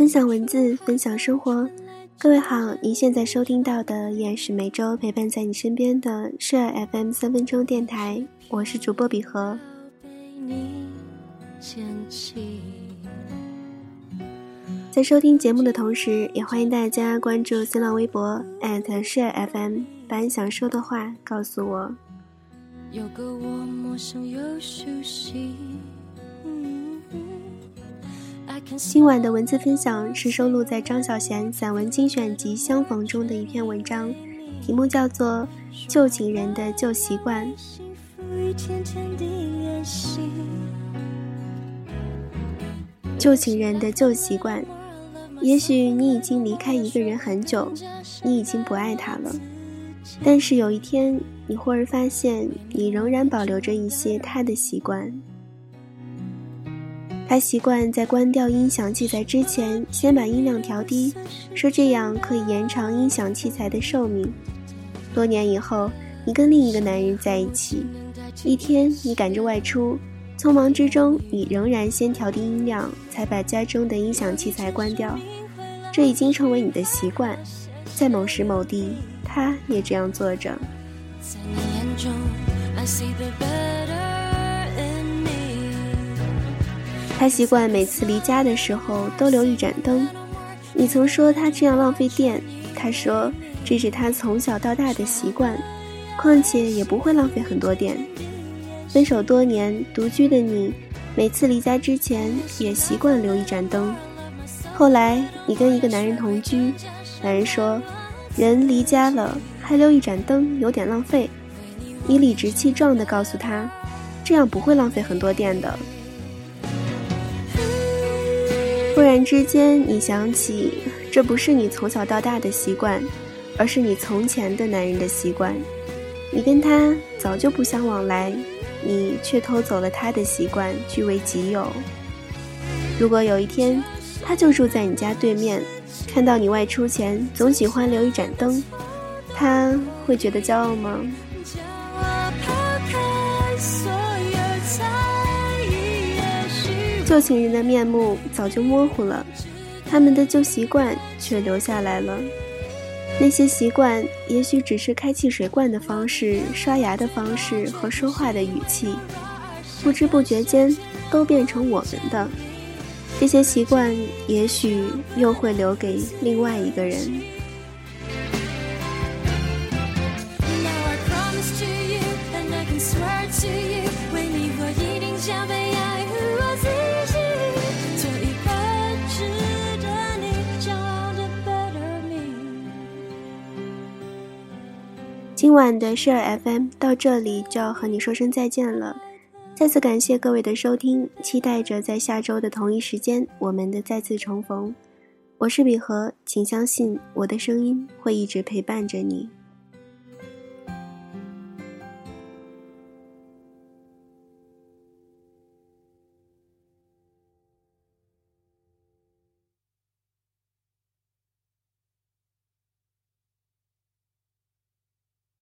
分享文字，分享生活。各位好，您现在收听到的依然是每周陪伴在你身边的舍尔 FM 三分钟电台，我是主播比和。在收听节目的同时，也欢迎大家关注新浪微博 @share_fm，把你想说的话告诉我。有个我陌生又熟悉。今晚的文字分享是收录在张小娴散文精选集《相逢》中的一篇文章，题目叫做《旧情人的旧习惯》。旧情人的旧习惯，也许你已经离开一个人很久，你已经不爱他了，但是有一天，你忽然发现，你仍然保留着一些他的习惯。他习惯在关掉音响器材之前，先把音量调低，说这样可以延长音响器材的寿命。多年以后，你跟另一个男人在一起，一天你赶着外出，匆忙之中，你仍然先调低音量，才把家中的音响器材关掉。这已经成为你的习惯，在某时某地，他也这样做着。他习惯每次离家的时候都留一盏灯。你曾说他这样浪费电，他说这是他从小到大的习惯，况且也不会浪费很多电。分手多年，独居的你，每次离家之前也习惯留一盏灯。后来你跟一个男人同居，男人说，人离家了还留一盏灯有点浪费。你理直气壮地告诉他，这样不会浪费很多电的。突然之间，你想起，这不是你从小到大的习惯，而是你从前的男人的习惯。你跟他早就不相往来，你却偷走了他的习惯，据为己有。如果有一天，他就住在你家对面，看到你外出前总喜欢留一盏灯，他会觉得骄傲吗？旧情人的面目早就模糊了，他们的旧习惯却留下来了。那些习惯也许只是开汽水罐的方式、刷牙的方式和说话的语气，不知不觉间都变成我们的。这些习惯也许又会留给另外一个人。今晚的事儿 FM 到这里就要和你说声再见了，再次感谢各位的收听，期待着在下周的同一时间我们的再次重逢。我是比和，请相信我的声音会一直陪伴着你。